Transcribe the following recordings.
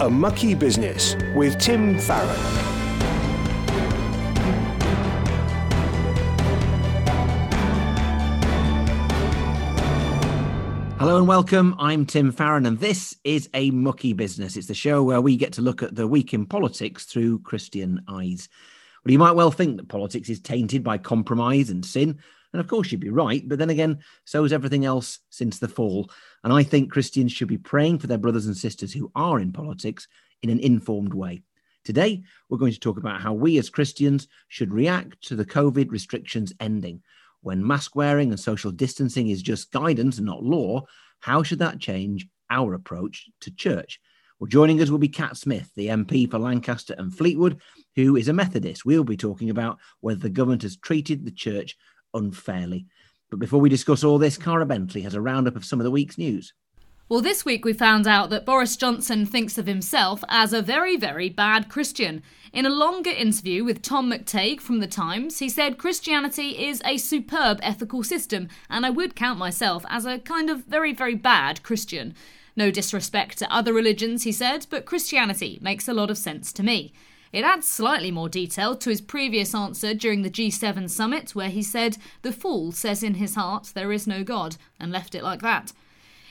A Mucky Business with Tim Farron. Hello and welcome. I'm Tim Farron, and this is A Mucky Business. It's the show where we get to look at the week in politics through Christian eyes. Well, you might well think that politics is tainted by compromise and sin, and of course, you'd be right. But then again, so is everything else since the fall. And I think Christians should be praying for their brothers and sisters who are in politics in an informed way. Today, we're going to talk about how we as Christians should react to the COVID restrictions ending. When mask wearing and social distancing is just guidance and not law, how should that change our approach to church? Well, joining us will be Cat Smith, the MP for Lancaster and Fleetwood, who is a Methodist. We'll be talking about whether the government has treated the church unfairly. But before we discuss all this, Cara Bentley has a roundup of some of the week's news. Well, this week we found out that Boris Johnson thinks of himself as a very, very bad Christian. In a longer interview with Tom McTague from The Times, he said Christianity is a superb ethical system, and I would count myself as a kind of very, very bad Christian. No disrespect to other religions, he said, but Christianity makes a lot of sense to me. It adds slightly more detail to his previous answer during the G7 summit, where he said, The fool says in his heart there is no God, and left it like that.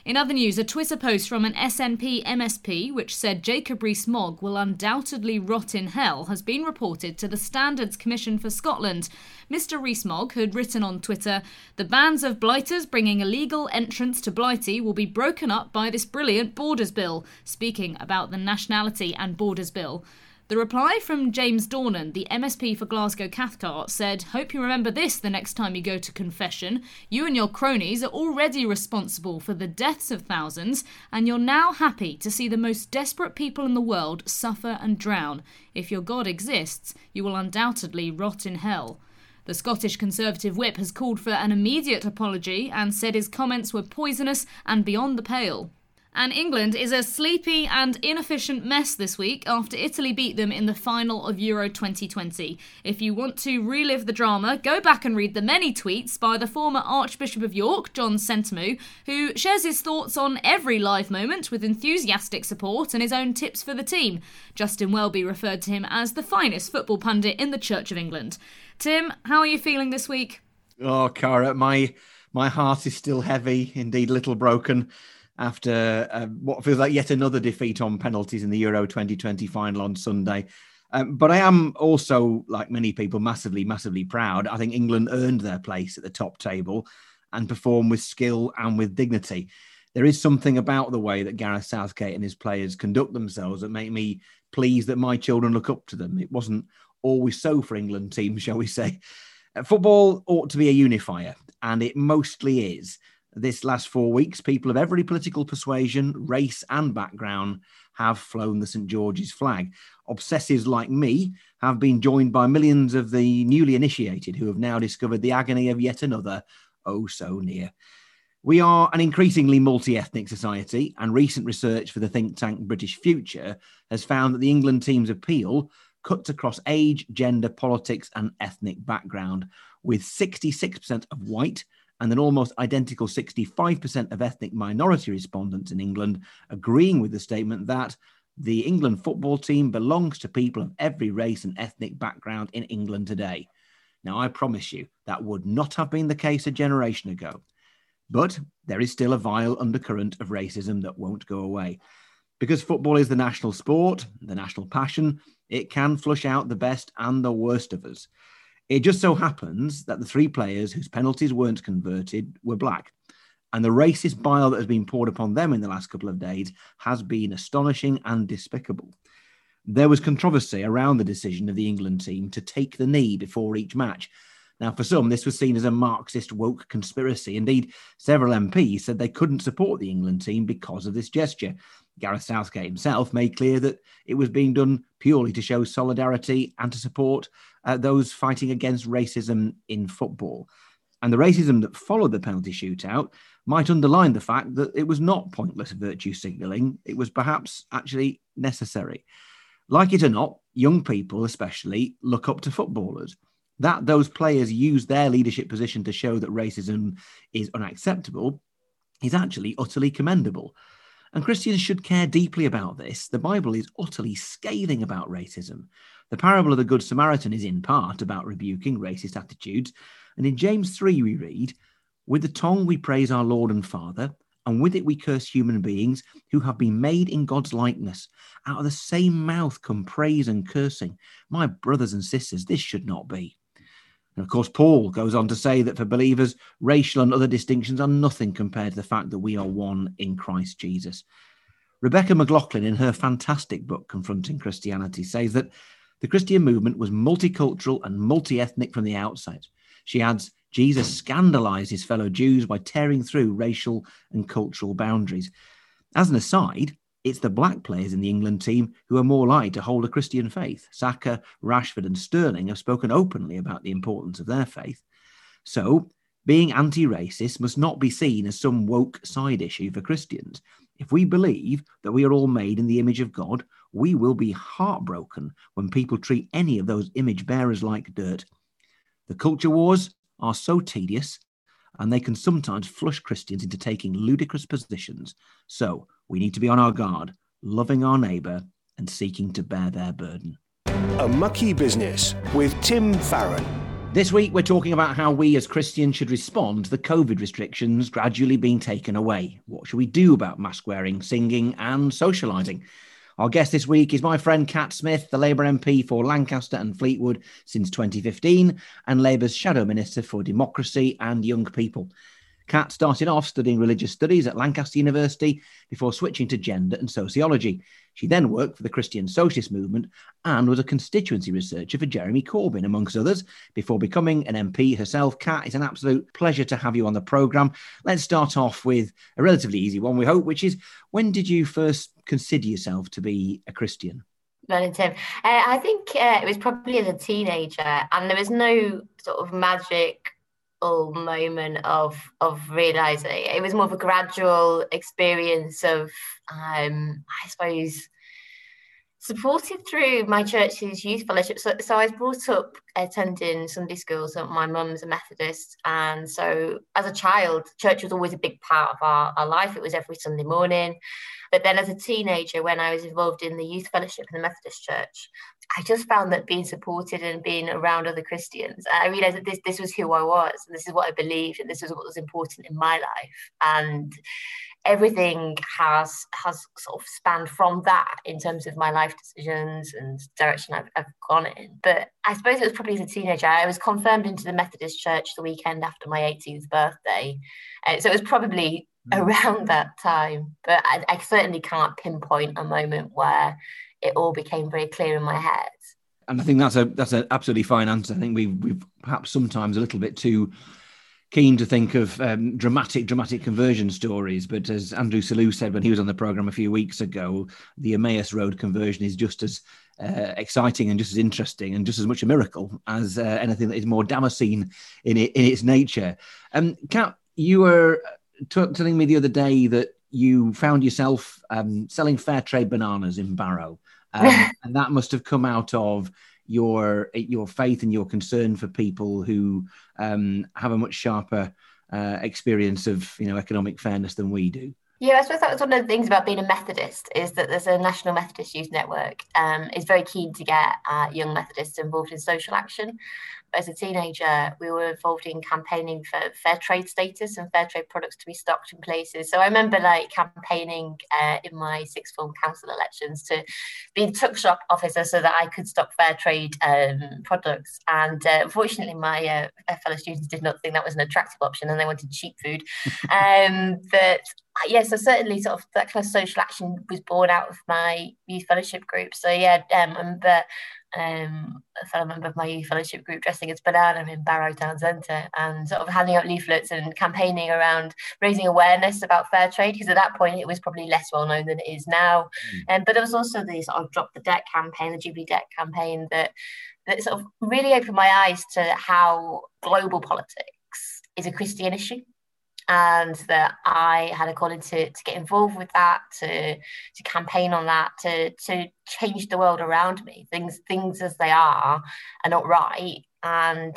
In other news, a Twitter post from an SNP MSP which said Jacob Rees-Mogg will undoubtedly rot in hell has been reported to the Standards Commission for Scotland. Mr Rees-Mogg had written on Twitter, "The bands of blighters bringing illegal entrance to Blighty will be broken up by this brilliant Borders Bill," speaking about the Nationality and Borders Bill. The reply from James Dornan, the MSP for Glasgow Cathcart, said, Hope you remember this the next time you go to confession. You and your cronies are already responsible for the deaths of thousands, and you're now happy to see the most desperate people in the world suffer and drown. If your God exists, you will undoubtedly rot in hell. The Scottish Conservative whip has called for an immediate apology and said his comments were poisonous and beyond the pale. And England is a sleepy and inefficient mess this week after Italy beat them in the final of Euro 2020. If you want to relive the drama, go back and read the many tweets by the former Archbishop of York, John Sentamu, who shares his thoughts on every live moment with enthusiastic support and his own tips for the team. Justin Welby referred to him as the finest football pundit in the Church of England. Tim, how are you feeling this week? Oh, Cara, my my heart is still heavy, indeed, little broken after uh, what feels like yet another defeat on penalties in the Euro 2020 final on Sunday. Um, but I am also, like many people, massively, massively proud. I think England earned their place at the top table and performed with skill and with dignity. There is something about the way that Gareth Southgate and his players conduct themselves that make me pleased that my children look up to them. It wasn't always so for England teams, shall we say. Uh, football ought to be a unifier, and it mostly is this last four weeks, people of every political persuasion, race, and background have flown the St. George's flag. Obsessives like me have been joined by millions of the newly initiated who have now discovered the agony of yet another oh so near. We are an increasingly multi ethnic society, and recent research for the think tank British Future has found that the England team's appeal cuts across age, gender, politics, and ethnic background, with 66% of white, and an almost identical 65% of ethnic minority respondents in England agreeing with the statement that the England football team belongs to people of every race and ethnic background in England today. Now, I promise you that would not have been the case a generation ago. But there is still a vile undercurrent of racism that won't go away. Because football is the national sport, the national passion, it can flush out the best and the worst of us. It just so happens that the three players whose penalties weren't converted were black. And the racist bile that has been poured upon them in the last couple of days has been astonishing and despicable. There was controversy around the decision of the England team to take the knee before each match. Now, for some, this was seen as a Marxist woke conspiracy. Indeed, several MPs said they couldn't support the England team because of this gesture. Gareth Southgate himself made clear that it was being done purely to show solidarity and to support uh, those fighting against racism in football. And the racism that followed the penalty shootout might underline the fact that it was not pointless virtue signalling, it was perhaps actually necessary. Like it or not, young people especially look up to footballers. That those players use their leadership position to show that racism is unacceptable is actually utterly commendable. And Christians should care deeply about this. The Bible is utterly scathing about racism. The parable of the Good Samaritan is in part about rebuking racist attitudes. And in James 3, we read, With the tongue we praise our Lord and Father, and with it we curse human beings who have been made in God's likeness. Out of the same mouth come praise and cursing. My brothers and sisters, this should not be. And of course, Paul goes on to say that for believers, racial and other distinctions are nothing compared to the fact that we are one in Christ Jesus. Rebecca McLaughlin, in her fantastic book, Confronting Christianity, says that the Christian movement was multicultural and multi ethnic from the outset. She adds, Jesus scandalized his fellow Jews by tearing through racial and cultural boundaries. As an aside, it's the black players in the England team who are more likely to hold a Christian faith. Saka, Rashford, and Sterling have spoken openly about the importance of their faith. So, being anti racist must not be seen as some woke side issue for Christians. If we believe that we are all made in the image of God, we will be heartbroken when people treat any of those image bearers like dirt. The culture wars are so tedious and they can sometimes flush Christians into taking ludicrous positions. So we need to be on our guard, loving our neighbour and seeking to bear their burden. A Mucky Business with Tim Farron. This week, we're talking about how we as Christians should respond to the COVID restrictions gradually being taken away. What should we do about mask wearing, singing, and socialising? Our guest this week is my friend Cat Smith, the Labour MP for Lancaster and Fleetwood since 2015, and Labour's Shadow Minister for Democracy and Young People. Cat started off studying religious studies at Lancaster University before switching to gender and sociology. She then worked for the Christian Socialist Movement and was a constituency researcher for Jeremy Corbyn, amongst others, before becoming an MP herself. Cat, it's an absolute pleasure to have you on the programme. Let's start off with a relatively easy one, we hope, which is when did you first consider yourself to be a Christian? Well, Tim, uh, I think uh, it was probably as a teenager, and there was no sort of magic moment of of realizing. It was more of a gradual experience of um i suppose supported through my church's youth fellowship. So, so i was brought up attending sunday school so my mum's a methodist. And so as a child church was always a big part of our, our life. It was every sunday morning. But then as a teenager when i was involved in the youth fellowship in the methodist church I just found that being supported and being around other Christians, I realized that this this was who I was, and this is what I believed, and this is what was important in my life. And everything has has sort of spanned from that in terms of my life decisions and direction I've, I've gone in. But I suppose it was probably as a teenager. I was confirmed into the Methodist Church the weekend after my 18th birthday, uh, so it was probably mm. around that time. But I, I certainly can't pinpoint a moment where it all became very clear in my head. And I think that's a that's an absolutely fine answer. I think we we've perhaps sometimes a little bit too keen to think of um, dramatic, dramatic conversion stories. But as Andrew Selous said when he was on the program a few weeks ago, the Emmaus Road conversion is just as uh, exciting and just as interesting and just as much a miracle as uh, anything that is more Damascene in it, in its nature. Um, Cat, you were t- telling me the other day that you found yourself um, selling fair trade bananas in Barrow. Um, and that must have come out of your your faith and your concern for people who um, have a much sharper uh, experience of you know economic fairness than we do. Yeah, I suppose that was one of the things about being a Methodist is that there's a National Methodist Youth Network. Um, is very keen to get uh, young Methodists involved in social action, as a teenager, we were involved in campaigning for fair trade status and fair trade products to be stocked in places. So I remember like campaigning uh, in my sixth form council elections to be the tuck shop officer so that I could stock fair trade um, products. And uh, unfortunately, my uh, fellow students did not think that was an attractive option and they wanted cheap food. um, but yeah, so certainly sort of that kind of social action was born out of my youth fellowship group. So yeah, um, but um, a fellow member of my youth fellowship group dressing as banana in Barrow Town Centre and sort of handing out leaflets and campaigning around raising awareness about fair trade because at that point it was probably less well known than it is now. Mm. Um, but there was also the sort of drop the debt campaign, the Jubilee debt campaign that that sort of really opened my eyes to how global politics is a Christian issue and that I had a calling to, to get involved with that, to to campaign on that, to to change the world around me. Things things as they are are not right, and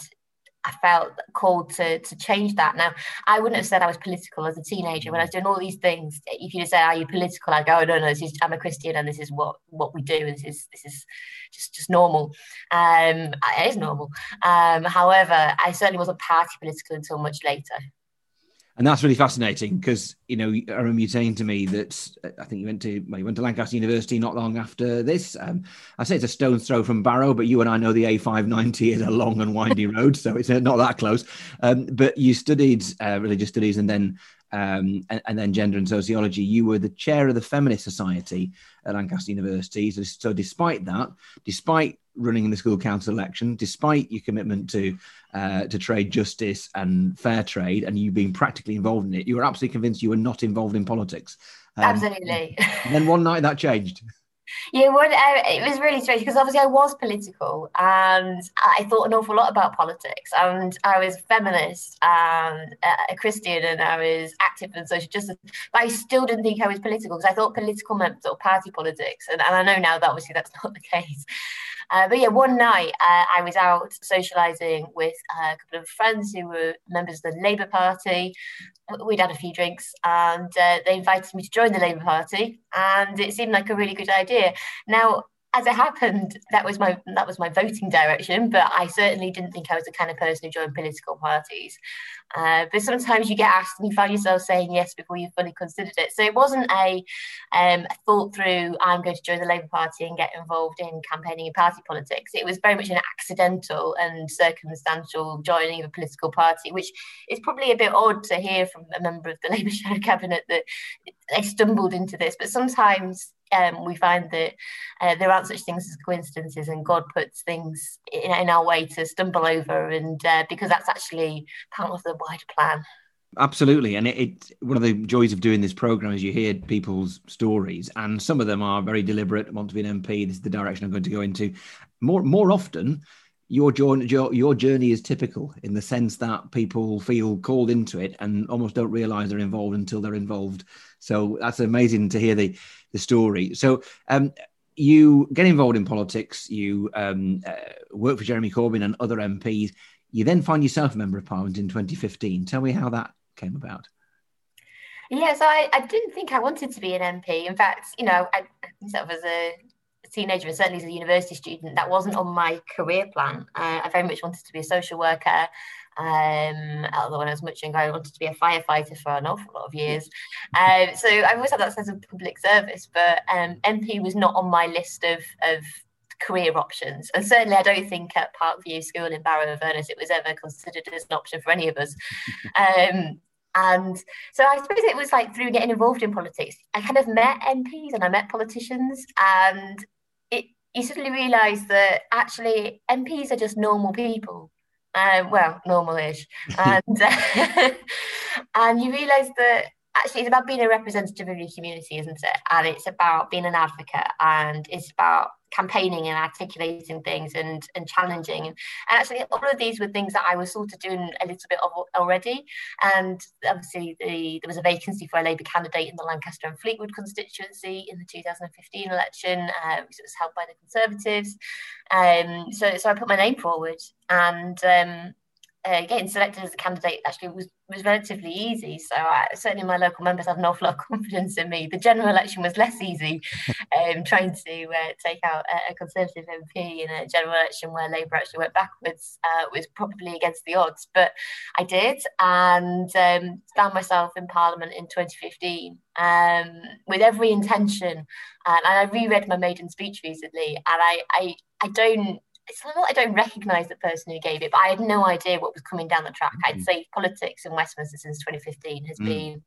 I felt called to to change that. Now, I wouldn't have said I was political as a teenager when I was doing all these things. If you say, "Are you political?" I go, oh, "No, no. This is I'm a Christian, and this is what what we do. This is this is just just normal. Um, it is normal. Um, however, I certainly wasn't party political until much later and that's really fascinating because you know I remember you saying to me that I think you went to well, you went to Lancaster University not long after this. Um, I say it's a stone's throw from Barrow, but you and I know the A590 is a long and windy road, so it's not that close. Um, but you studied uh, religious studies and then um, and, and, then gender and sociology. You were the chair of the Feminist Society at Lancaster University. So, so despite that, despite running in the school council election, despite your commitment to uh, to trade justice and fair trade, and you being practically involved in it, you were absolutely convinced you were not involved in politics. Um, Absolutely. and then one night that changed. Yeah, well, uh, it was really strange because obviously I was political and I thought an awful lot about politics. And I was feminist and a Christian and I was active in social justice. But I still didn't think I was political because I thought political meant sort of party politics. And, and I know now that obviously that's not the case. Uh, but yeah, one night uh, I was out socialising with a couple of friends who were members of the Labour Party. We'd had a few drinks and uh, they invited me to join the Labour Party, and it seemed like a really good idea. Now, as it happened, that was my that was my voting direction. But I certainly didn't think I was the kind of person who joined political parties. Uh, but sometimes you get asked and you find yourself saying yes before you've fully considered it. So it wasn't a, um, thought through. I'm going to join the Labour Party and get involved in campaigning and party politics. It was very much an accidental and circumstantial joining of a political party, which is probably a bit odd to hear from a member of the Labour shadow cabinet that they stumbled into this. But sometimes um, we find that uh, there aren't such things as coincidences, and God puts things in, in our way to stumble over, and uh, because that's actually part of the wider plan. Absolutely, and it, it, one of the joys of doing this program is you hear people's stories, and some of them are very deliberate. Want to be an MP? This is the direction I'm going to go into. More more often, your journey your, your journey is typical in the sense that people feel called into it and almost don't realize they're involved until they're involved. So that's amazing to hear the the story. So um, you get involved in politics you um, uh, work for jeremy corbyn and other mps you then find yourself a member of parliament in 2015 tell me how that came about. Yeah, so I, I didn't think I wanted to be an MP. In fact, you know, I of as a teenager and certainly as a university student, that wasn't on my career plan. Uh, I very much wanted to be a social worker. Um, although when I was much younger, I wanted to be a firefighter for an awful lot of years. Um, so I've always had that sense of public service, but um, MP was not on my list of, of career options. And certainly, I don't think at Parkview School in Barrow-in-Furness it was ever considered as an option for any of us. Um, and so I suppose it was like through getting involved in politics, I kind of met MPs and I met politicians, and you suddenly realise that actually MPs are just normal people. Uh, well, normal-ish, and and you realise that actually it's about being a representative of your community, isn't it? And it's about being an advocate, and it's about campaigning and articulating things and and challenging. And, actually all of these were things that I was sort of doing a little bit of already. And obviously the, there was a vacancy for a Labour candidate in the Lancaster and Fleetwood constituency in the 2015 election uh, which was held by the Conservatives. Um, so, so I put my name forward and um, uh, getting selected as a candidate actually was was relatively easy. So I, certainly my local members have an awful lot of confidence in me. The general election was less easy, um, trying to uh, take out a, a, Conservative MP in a general election where Labour actually went backwards uh, was probably against the odds. But I did and um, found myself in Parliament in 2015 um, with every intention. And, and I reread my maiden speech recently and I, I, I don't it's not I don't recognise the person who gave it, but I had no idea what was coming down the track. Mm-hmm. I'd say politics in Westminster since 2015 has mm. been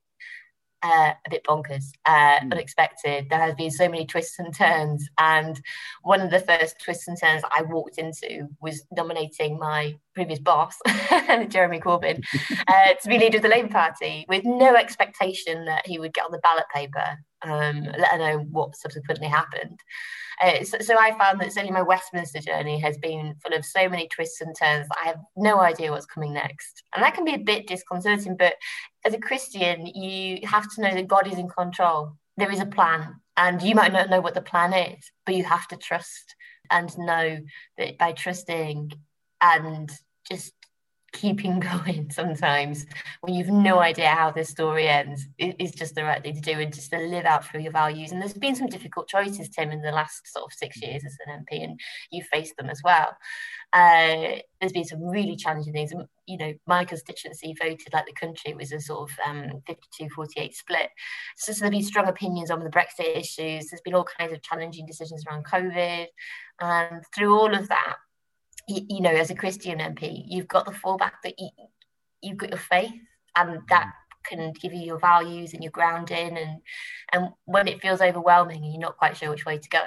uh, a bit bonkers, uh, mm. unexpected. There has been so many twists and turns, and one of the first twists and turns I walked into was nominating my previous boss, Jeremy Corbyn, uh, to be leader of the Labour Party, with no expectation that he would get on the ballot paper, um, let alone what subsequently happened. Uh, so, so, I found that certainly my Westminster journey has been full of so many twists and turns I have no idea what's coming next. And that can be a bit disconcerting, but as a Christian, you have to know that God is in control. There is a plan, and you might not know what the plan is, but you have to trust and know that by trusting and just keeping going sometimes when you've no idea how this story ends is just the right thing to do and just to live out through your values. And there's been some difficult choices, Tim, in the last sort of six years as an MP, and you've faced them as well. Uh, there's been some really challenging things. You know, my constituency voted like the country. It was a sort of um, 52-48 split. So, so there's been strong opinions on the Brexit issues. There's been all kinds of challenging decisions around COVID. And through all of that, you, know, as a Christian MP, you've got the fallback that you, you've got your faith, and that can give you your values and your grounding. And and when it feels overwhelming and you're not quite sure which way to go,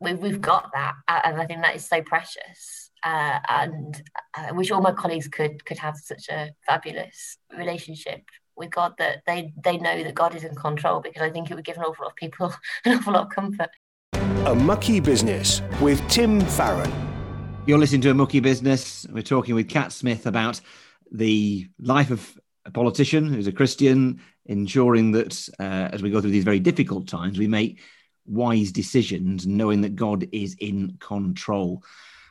we, we've got that, and I think that is so precious. Uh, and I wish all my colleagues could could have such a fabulous relationship with God that they they know that God is in control because I think it would give an awful lot of people an awful lot of comfort. A mucky business with Tim Farron. You're listening to a mucky business. We're talking with Cat Smith about the life of a politician who's a Christian, ensuring that uh, as we go through these very difficult times, we make wise decisions, knowing that God is in control.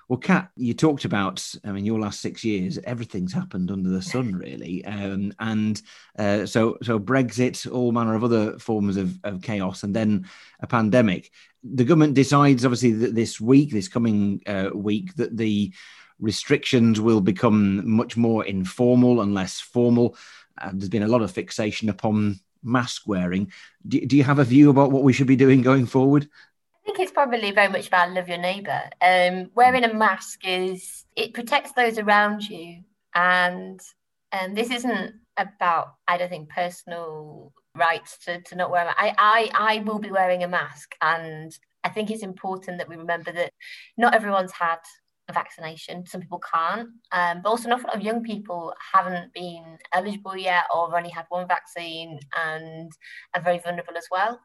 Well, Cat, you talked about, I mean, your last six years, everything's happened under the sun, really. Um, and uh, so, so Brexit, all manner of other forms of, of chaos, and then a pandemic. The government decides, obviously, that this week, this coming uh, week, that the restrictions will become much more informal and less formal. Uh, there's been a lot of fixation upon mask wearing. Do, do you have a view about what we should be doing going forward? Think it's probably very much about love your neighbour. Um, wearing a mask is it protects those around you, and and this isn't about I don't think personal rights to, to not wear. A, I I I will be wearing a mask, and I think it's important that we remember that not everyone's had a vaccination. Some people can't, um, but also an awful lot of young people haven't been eligible yet, or have only had one vaccine, and are very vulnerable as well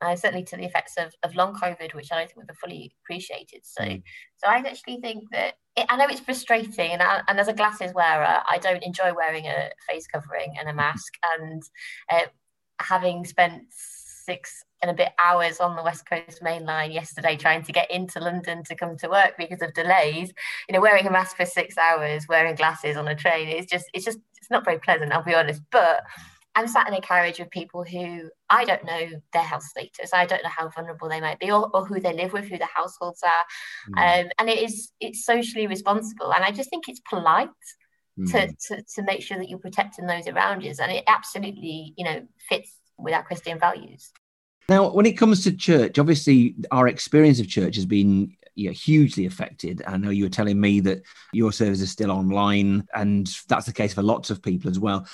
uh, certainly to the effects of, of long COVID, which I don't think we've fully appreciated. So, mm. so I actually think that it, I know it's frustrating, and, I, and as a glasses wearer, I don't enjoy wearing a face covering and a mask. And uh, having spent six and a bit hours on the West Coast main line yesterday trying to get into London to come to work because of delays, you know, wearing a mask for six hours, wearing glasses on a train, it's just, it's just, it's not very pleasant. I'll be honest, but I'm sat in a carriage with people who I don't know their health status. I don't know how vulnerable they might be or, or who they live with, who their households are. Mm. Um, and it is it's socially responsible. And I just think it's polite mm. to, to, to make sure that you're protecting those around you. And it absolutely, you know, fits with our Christian values. Now, when it comes to church, obviously our experience of church has been you know, hugely affected. I know you were telling me that your service is still online, and that's the case for lots of people as well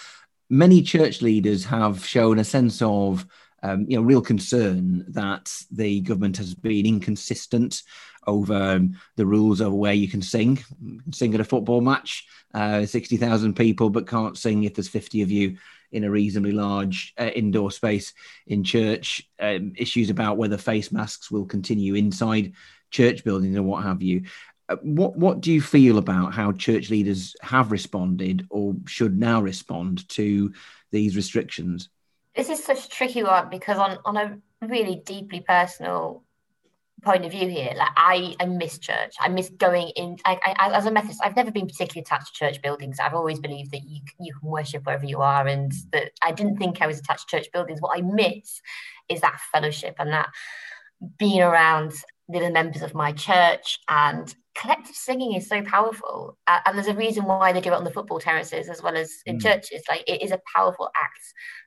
many church leaders have shown a sense of um, you know real concern that the government has been inconsistent over um, the rules of where you can sing. Sing at a football match, uh, sixty thousand people, but can't sing if there's fifty of you in a reasonably large uh, indoor space in church. Um, issues about whether face masks will continue inside church buildings and what have you. Uh, what what do you feel about how church leaders have responded or should now respond to these restrictions? This is such a tricky one because on on a really deeply personal point of view here, like I, I miss church. I miss going in. I, I, as a Methodist, I've never been particularly attached to church buildings. I've always believed that you you can worship wherever you are, and that I didn't think I was attached to church buildings. What I miss is that fellowship and that being around the members of my church and collective singing is so powerful. Uh, and there's a reason why they do it on the football terraces as well as in mm. churches. Like it is a powerful act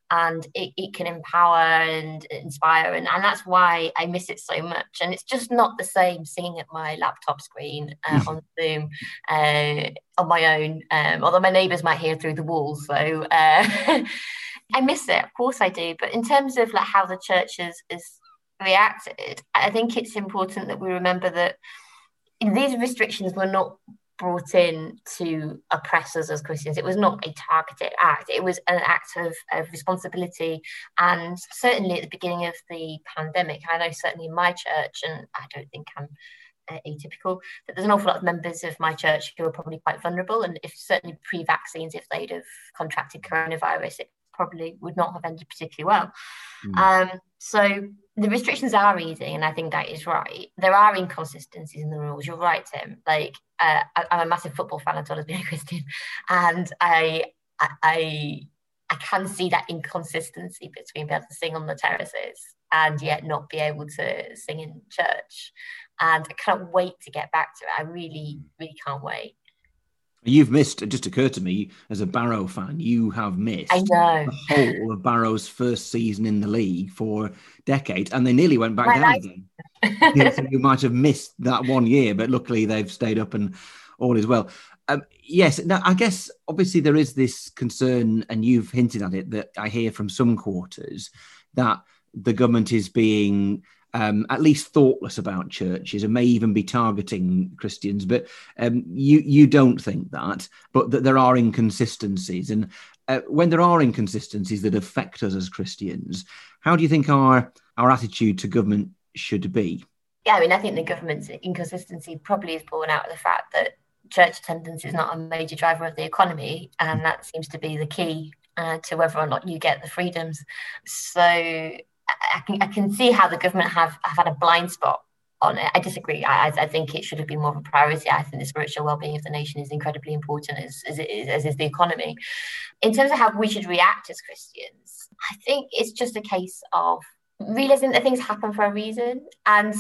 and it, it can empower and inspire and, and that's why i miss it so much. And it's just not the same singing at my laptop screen uh, on zoom uh, on my own um, although my neighbors might hear through the walls so uh, i miss it. Of course i do. But in terms of like how the church is, is reacted i think it's important that we remember that these restrictions were not brought in to oppress us as Christians. It was not a targeted act. It was an act of, of, responsibility. And certainly at the beginning of the pandemic, I know certainly in my church, and I don't think I'm uh, atypical, that there's an awful lot of members of my church who are probably quite vulnerable. And if certainly pre-vaccines, if they'd have contracted coronavirus, it probably would not have ended particularly well. Mm. Um, so the restrictions are easing, and I think that is right. There are inconsistencies in the rules. You're right, Tim. Like uh, I'm a massive football fan as well as being a Christian, and I I I can see that inconsistency between being able to sing on the terraces and yet not be able to sing in church. And I can't wait to get back to it. I really, really can't wait. You've missed, it just occurred to me as a Barrow fan, you have missed I know. the whole of Barrow's first season in the league for decades, and they nearly went back My down life. again. so you might have missed that one year, but luckily they've stayed up and all is well. Um, yes, now I guess obviously there is this concern, and you've hinted at it, that I hear from some quarters that the government is being um, at least thoughtless about churches and may even be targeting Christians. But um, you you don't think that, but that there are inconsistencies, and uh, when there are inconsistencies that affect us as Christians, how do you think our our attitude to government should be? Yeah, I mean, I think the government's inconsistency probably is born out of the fact that church attendance is not a major driver of the economy, and that seems to be the key uh, to whether or not you get the freedoms. So I, can I can see how the government have, have had a blind spot on it. I disagree. I, I think it should have been more of a priority. I think the spiritual well-being of the nation is incredibly important, as, as is, as is the economy. In terms of how we should react as Christians, I think it's just a case of realizing that things happen for a reason and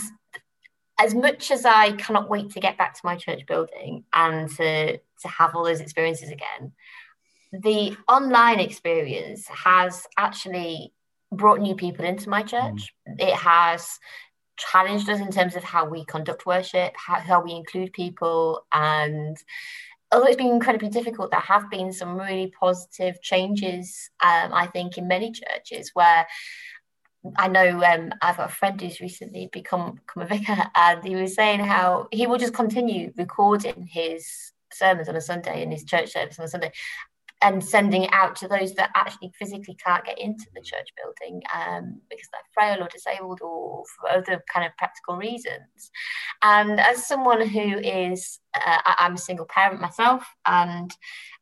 as much as I cannot wait to get back to my church building and to to have all those experiences again, the online experience has actually brought new people into my church. Mm. It has challenged us in terms of how we conduct worship, how, how we include people, and although it's been incredibly difficult, there have been some really positive changes. Um, I think in many churches where I know um, I've got a friend who's recently become, become a vicar, and he was saying how he will just continue recording his sermons on a Sunday and his church service on a Sunday and sending out to those that actually physically can't get into the church building um, because they're frail or disabled or for other kind of practical reasons. And as someone who is, uh, I'm a single parent myself, and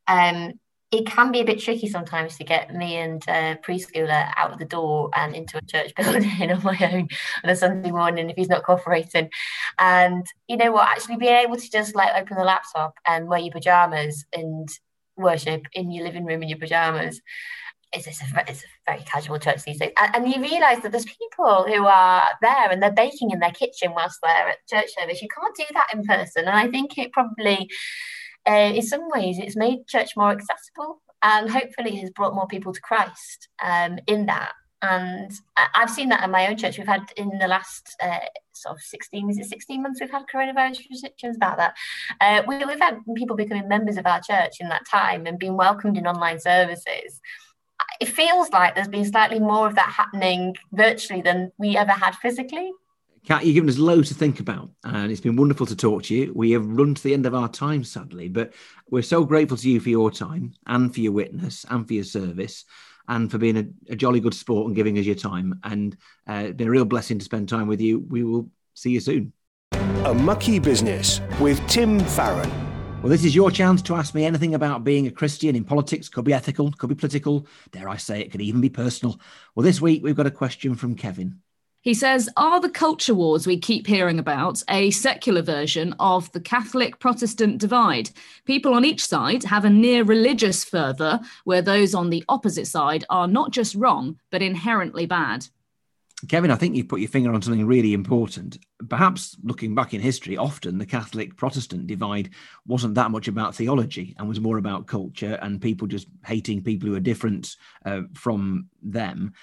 um, it can be a bit tricky sometimes to get me and a preschooler out of the door and into a church building on my own on a Sunday morning if he's not cooperating. And you know what, actually being able to just like open the laptop and wear your pajamas and worship in your living room in your pajamas. It's, a, it's a very casual church these days. And, and you realise that there's people who are there and they're baking in their kitchen whilst they're at church service. You can't do that in person. And I think it probably uh, in some ways it's made church more accessible and hopefully has brought more people to Christ um, in that. And I've seen that in my own church. We've had in the last uh, sort of 16, is it 16 months we've had coronavirus restrictions about that. Uh, we, we've had people becoming members of our church in that time and being welcomed in online services. It feels like there's been slightly more of that happening virtually than we ever had physically. Cat, you've given us loads to think about, and it's been wonderful to talk to you. We have run to the end of our time, sadly, but we're so grateful to you for your time and for your witness and for your service and for being a, a jolly good sport and giving us your time. And uh, been a real blessing to spend time with you. We will see you soon. A Mucky Business with Tim Farron. Well, this is your chance to ask me anything about being a Christian in politics. Could be ethical, could be political. Dare I say it, could even be personal. Well, this week we've got a question from Kevin. He says, Are the culture wars we keep hearing about a secular version of the Catholic Protestant divide? People on each side have a near religious fervour, where those on the opposite side are not just wrong, but inherently bad. Kevin, I think you've put your finger on something really important. Perhaps looking back in history, often the Catholic Protestant divide wasn't that much about theology and was more about culture and people just hating people who are different uh, from them.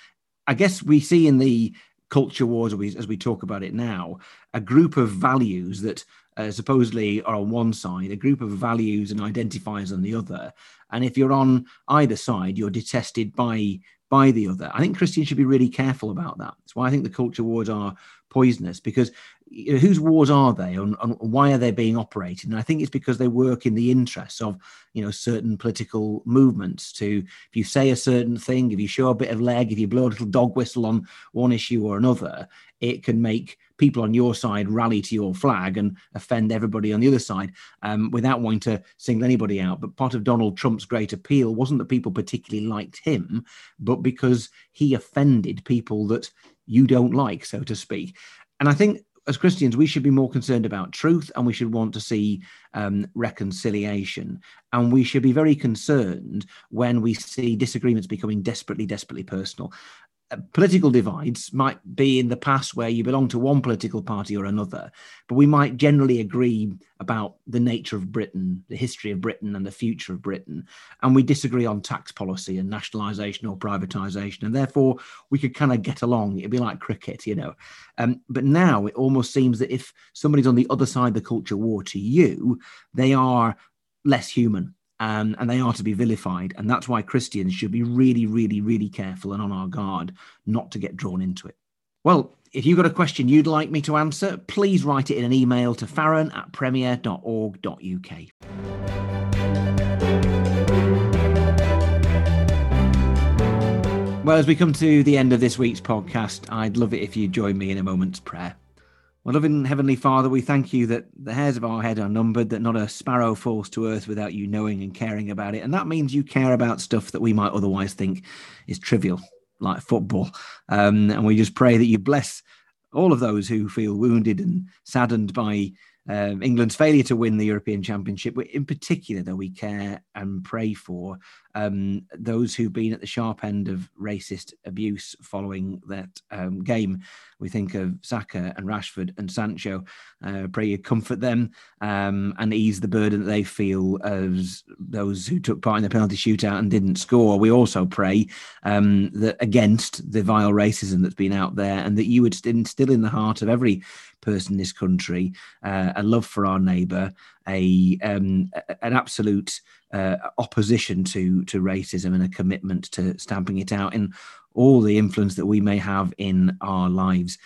I guess we see in the culture wars, as we, talk about it now, a group of values that uh, supposedly are on one side, a group of values and identifiers on the other. And if you're on either side, you're detested by by the other. I think Christians should be really careful about that. That's why I think the culture wars are poisonous because you know, whose wars are they and, and, why are they being operated? And I think it's because they work in the interests of you know certain political movements. To if you say a certain thing, if you show a bit of leg, if you blow a little dog whistle on one issue or another, it can make people on your side rally to your flag and offend everybody on the other side um, without wanting to single anybody out. But part of Donald Trump's great appeal wasn't that people particularly liked him, but because he offended people that you don't like, so to speak. And I think as Christians, we should be more concerned about truth and we should want to see um, reconciliation. And we should be very concerned when we see disagreements becoming desperately, desperately personal political divides might be in the past where you belong to one political party or another, but we might generally agree about the nature of Britain, the history of Britain, and the future of Britain. And we disagree on tax policy and nationalisation or privatisation. And therefore, we could kind of get along. It'd be like cricket, you know. Um, but now it almost seems that if somebody's on the other side of the culture war to you, they are less human um, and they are to be vilified. And that's why Christians should be really, really, really careful and on our guard not to get drawn into it. Well, if you've got a question you'd like me to answer, please write it in an email to farron at premier.org.uk. Well, as we come to the end of this week's podcast, I'd love it if you join me in a moment's prayer. Well, loving Heavenly Father, we thank you that the hairs of our head are numbered, that not a sparrow falls to earth without you knowing and caring about it. And that means you care about stuff that we might otherwise think is trivial, like football. Um, and we just pray that you bless all of those who feel wounded and saddened by um, England's failure to win the European Championship. In particular, though, we care and pray for um, those who've been at the sharp end of racist abuse following that um, game. We think of Saka and Rashford and Sancho. Uh, pray you comfort them um, and ease the burden that they feel as those who took part in the penalty shootout and didn't score. We also pray um, that against the vile racism that's been out there and that you would instill in the heart of every person in this country uh, a love for our neighbour, a um, an absolute uh, opposition to to racism and a commitment to stamping it out in all the influence that we may have in our lives.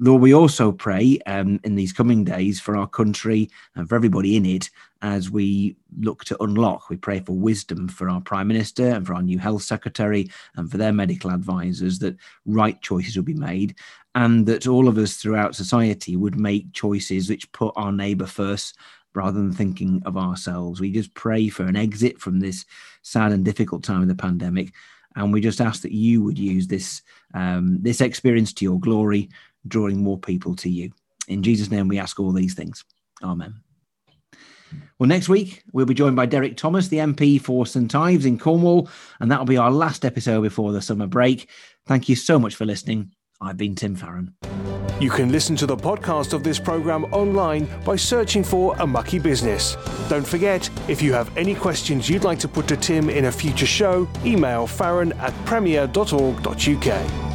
Lord, we also pray um, in these coming days for our country and for everybody in it as we look to unlock. We pray for wisdom for our Prime Minister and for our new Health Secretary and for their medical advisors that right choices will be made and that all of us throughout society would make choices which put our neighbour first rather than thinking of ourselves. We just pray for an exit from this sad and difficult time of the pandemic. And we just ask that you would use this um, this experience to your glory, drawing more people to you. In Jesus' name, we ask all these things. Amen. Well, next week we'll be joined by Derek Thomas, the MP for St Ives in Cornwall, and that'll be our last episode before the summer break. Thank you so much for listening. I've been Tim Farron. You can listen to the podcast of this program online by searching for A Mucky Business. Don't forget, if you have any questions you'd like to put to Tim in a future show, email farron at premier.org.uk.